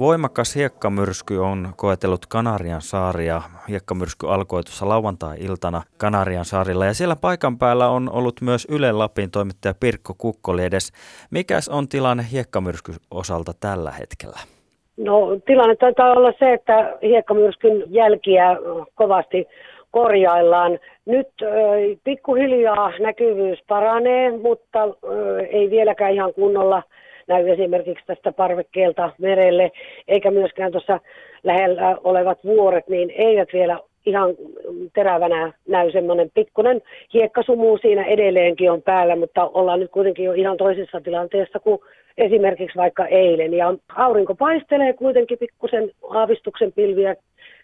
Voimakas hiekkamyrsky on koetellut Kanarian saaria. Hiekkamyrsky alkoi tuossa lauantai-iltana Kanarian saarilla ja siellä paikan päällä on ollut myös Yle Lapin toimittaja Pirkko Kukkoli edes. Mikäs on tilanne hiekkamyrsky osalta tällä hetkellä? No tilanne taitaa olla se, että hiekkamyrskyn jälkiä kovasti korjaillaan. Nyt pikkuhiljaa näkyvyys paranee, mutta ei vieläkään ihan kunnolla näy esimerkiksi tästä parvekkeelta merelle, eikä myöskään tuossa lähellä olevat vuoret, niin eivät vielä ihan terävänä näy semmoinen pikkuinen hiekkasumu siinä edelleenkin on päällä, mutta ollaan nyt kuitenkin jo ihan toisessa tilanteessa kuin esimerkiksi vaikka eilen. Ja aurinko paistelee kuitenkin pikkusen aavistuksen pilviä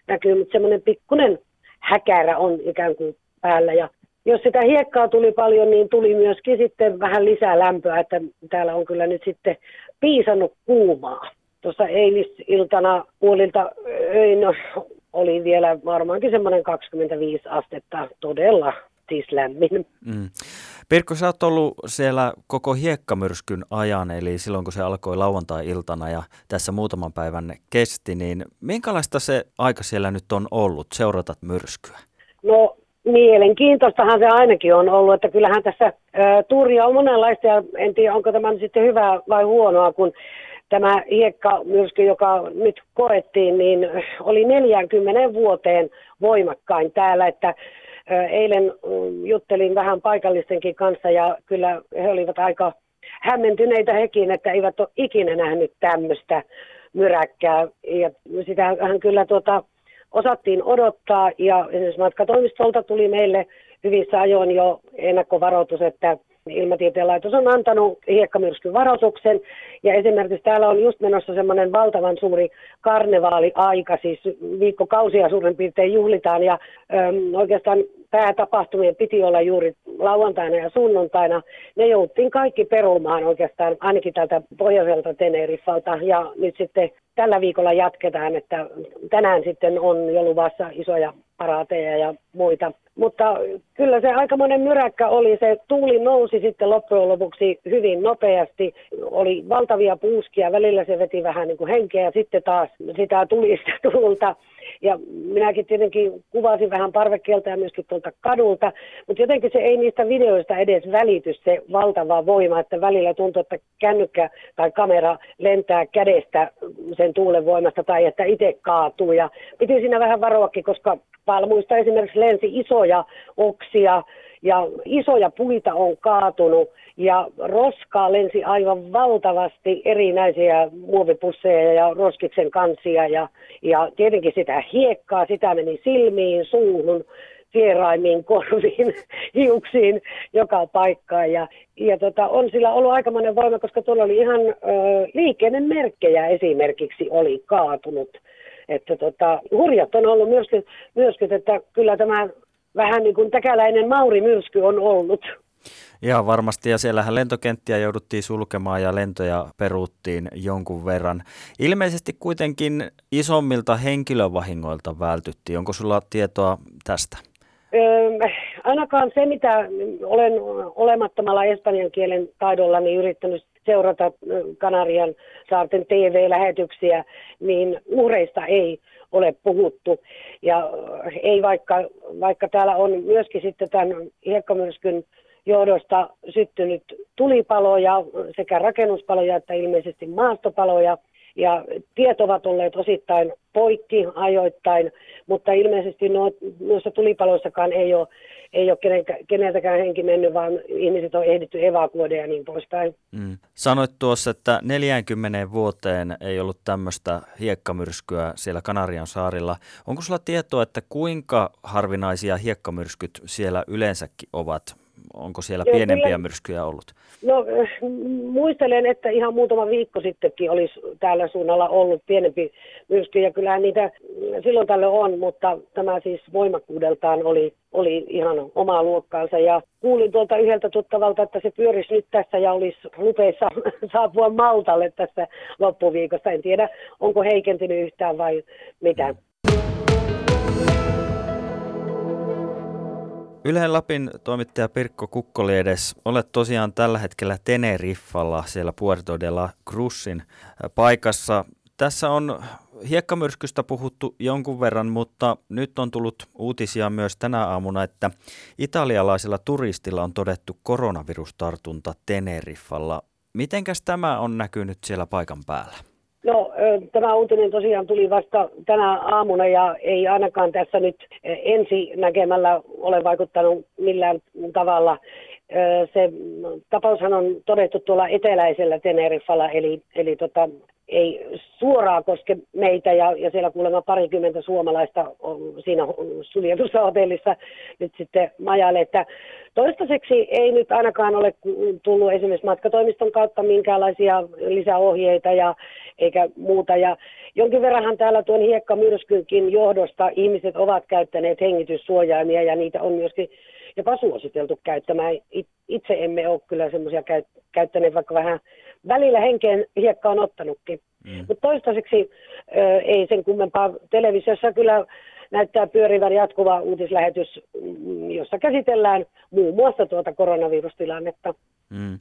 näkyy, mutta semmoinen pikkuinen häkärä on ikään kuin päällä. Ja jos sitä hiekkaa tuli paljon, niin tuli myöskin sitten vähän lisää lämpöä, että täällä on kyllä nyt sitten piisannut kuumaa. Tuossa eilisiltana puolilta öin oli vielä varmaankin semmoinen 25 astetta todella siis lämmin. Mm. Pirkko, sä oot ollut siellä koko hiekkamyrskyn ajan, eli silloin kun se alkoi lauantai-iltana ja tässä muutaman päivän kesti, niin minkälaista se aika siellä nyt on ollut, seurata myrskyä? No mielenkiintoistahan se ainakin on ollut, että kyllähän tässä ä, tuuria on monenlaista ja en tiedä onko tämä nyt sitten hyvää vai huonoa, kun tämä hiekkamyrsky, joka nyt koettiin, niin oli 40 vuoteen voimakkain täällä, että eilen mm, juttelin vähän paikallistenkin kanssa ja kyllä he olivat aika hämmentyneitä hekin, että eivät ole ikinä nähnyt tämmöistä myräkkää. Ja sitähän kyllä tuota, osattiin odottaa ja esimerkiksi matkatoimistolta tuli meille hyvissä ajoin jo ennakkovaroitus, että Ilmatieteen laitos on antanut hiekkamyrskyn varoituksen. Ja esimerkiksi täällä on just menossa semmoinen valtavan suuri karnevaaliaika, siis viikkokausia suurin piirtein juhlitaan. Ja äm, oikeastaan päätapahtumien piti olla juuri lauantaina ja sunnuntaina. Ne jouttiin kaikki perumaan oikeastaan ainakin tältä pohjoiselta Teneriffalta ja nyt sitten tällä viikolla jatketaan, että tänään sitten on jo luvassa isoja paraateja ja muita. Mutta kyllä se aikamoinen myräkkä oli. Se tuuli nousi sitten loppujen lopuksi hyvin nopeasti. Oli valtavia puuskia, välillä se veti vähän niin kuin henkeä ja sitten taas sitä tuli sitä tuulta. Ja minäkin tietenkin kuvasin vähän parvekkeelta ja myöskin tuolta kadulta, mutta jotenkin se ei niistä videoista edes välity se valtava voima, että välillä tuntuu, että kännykkä tai kamera lentää kädestä sen tuulen voimasta tai että itse kaatuu. Ja piti siinä vähän varoakin, koska palmuista esimerkiksi lensi isoja oksia ja isoja puita on kaatunut ja roskaa lensi aivan valtavasti erinäisiä muovipusseja ja roskiksen kansia ja, ja tietenkin sitä hiekkaa, sitä meni silmiin, suuhun, vieraimiin, korviin, hiuksiin, joka paikkaan. Ja, ja tota, on sillä ollut aikamoinen voima, koska tuolla oli ihan ö, liikennemerkkejä esimerkiksi oli kaatunut. Että tota, hurjat on ollut myöskin, myöskin, että kyllä tämä vähän niin kuin täkäläinen Mauri myrsky on ollut. Ihan varmasti, ja siellähän lentokenttiä jouduttiin sulkemaan ja lentoja peruuttiin jonkun verran. Ilmeisesti kuitenkin isommilta henkilövahingoilta vältyttiin. Onko sulla tietoa tästä? Öö, ainakaan se, mitä olen olemattomalla espanjan kielen taidollani yrittänyt seurata Kanarian saarten TV-lähetyksiä, niin uhreista ei ole puhuttu. Ja ei vaikka, vaikka täällä on myöskin sitten tämän hiekkamyrskyn johdosta syttynyt tulipaloja, sekä rakennuspaloja että ilmeisesti maastopaloja. Ja tiet ovat olleet osittain poikki ajoittain, mutta ilmeisesti noissa tulipaloissakaan ei ole, ei ole keneltäkään henki mennyt, vaan ihmiset on ehditty evakuoida ja niin poispäin. Mm. Sanoit tuossa, että 40 vuoteen ei ollut tämmöistä hiekkamyrskyä siellä Kanarian saarilla. Onko sulla tietoa, että kuinka harvinaisia hiekkamyrskyt siellä yleensäkin ovat? Onko siellä Joo, pienempiä kyllä, myrskyjä ollut? No muistelen, että ihan muutama viikko sittenkin olisi täällä suunnalla ollut pienempi myrsky ja kyllähän niitä silloin tällöin on, mutta tämä siis voimakkuudeltaan oli, oli ihan omaa luokkaansa ja kuulin tuolta yhdeltä tuttavalta, että se pyörisi nyt tässä ja olisi lupeissa saapua Maltalle tässä loppuviikosta. En tiedä, onko heikentynyt yhtään vai mitä. Mm. Ylen Lapin toimittaja Pirkko Kukkoli edes, olet tosiaan tällä hetkellä Teneriffalla siellä Puerto de la Cruzin paikassa. Tässä on hiekkamyrskystä puhuttu jonkun verran, mutta nyt on tullut uutisia myös tänä aamuna, että italialaisella turistilla on todettu koronavirustartunta Teneriffalla. Mitenkäs tämä on näkynyt siellä paikan päällä? No tämä uutinen tosiaan tuli vasta tänä aamuna ja ei ainakaan tässä nyt ensi näkemällä ole vaikuttanut millään tavalla. Se tapaushan on todettu tuolla eteläisellä Teneriffalla, eli, eli tota, ei suoraan koske meitä ja, ja siellä kuulemma parikymmentä suomalaista on siinä suljetussa hotellissa nyt sitten majalle, että toistaiseksi ei nyt ainakaan ole tullut esimerkiksi matkatoimiston kautta minkäänlaisia lisäohjeita ja eikä muuta ja jonkin verranhan täällä tuon hiekkamyrskynkin johdosta ihmiset ovat käyttäneet hengityssuojaimia ja niitä on myöskin jopa suositeltu käyttämään. Itse emme ole kyllä semmoisia käyttäneet, vaikka vähän välillä henkeen hiekka on ottanutkin. Mm. Mutta toistaiseksi ö, ei sen kummempaa. Televisiossa kyllä näyttää pyörivän jatkuva uutislähetys, mm, jossa käsitellään muun muassa tuota koronavirustilannetta. Mm.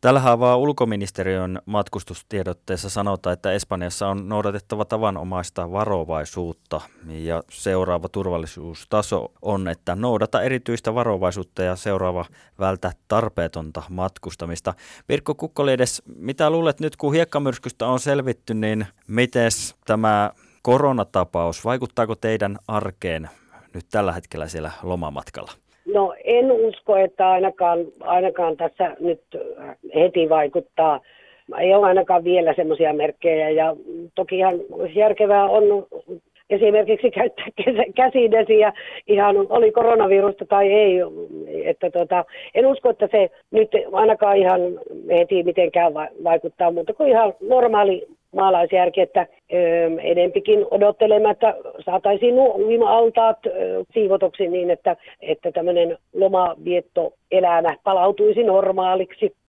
Tällä haavaa ulkoministeriön matkustustiedotteessa sanotaan, että Espanjassa on noudatettava tavanomaista varovaisuutta ja seuraava turvallisuustaso on, että noudata erityistä varovaisuutta ja seuraava vältä tarpeetonta matkustamista. Pirkko Kukkoliedes, mitä luulet nyt kun hiekkamyrskystä on selvitty, niin miten tämä koronatapaus, vaikuttaako teidän arkeen nyt tällä hetkellä siellä lomamatkalla? No en usko, että ainakaan, ainakaan tässä nyt heti vaikuttaa. Ei ole ainakaan vielä semmoisia merkkejä ja tokihan järkevää on esimerkiksi käyttää käsidesiä, ihan oli koronavirusta tai ei. Että tota, en usko, että se nyt ainakaan ihan heti mitenkään vaikuttaa, mutta kuin ihan normaali maalaisjärki, että enempikin odottelematta saataisiin nuo uima-altaat ö, siivotuksi niin, että, että tämmöinen lomaviettoelämä palautuisi normaaliksi.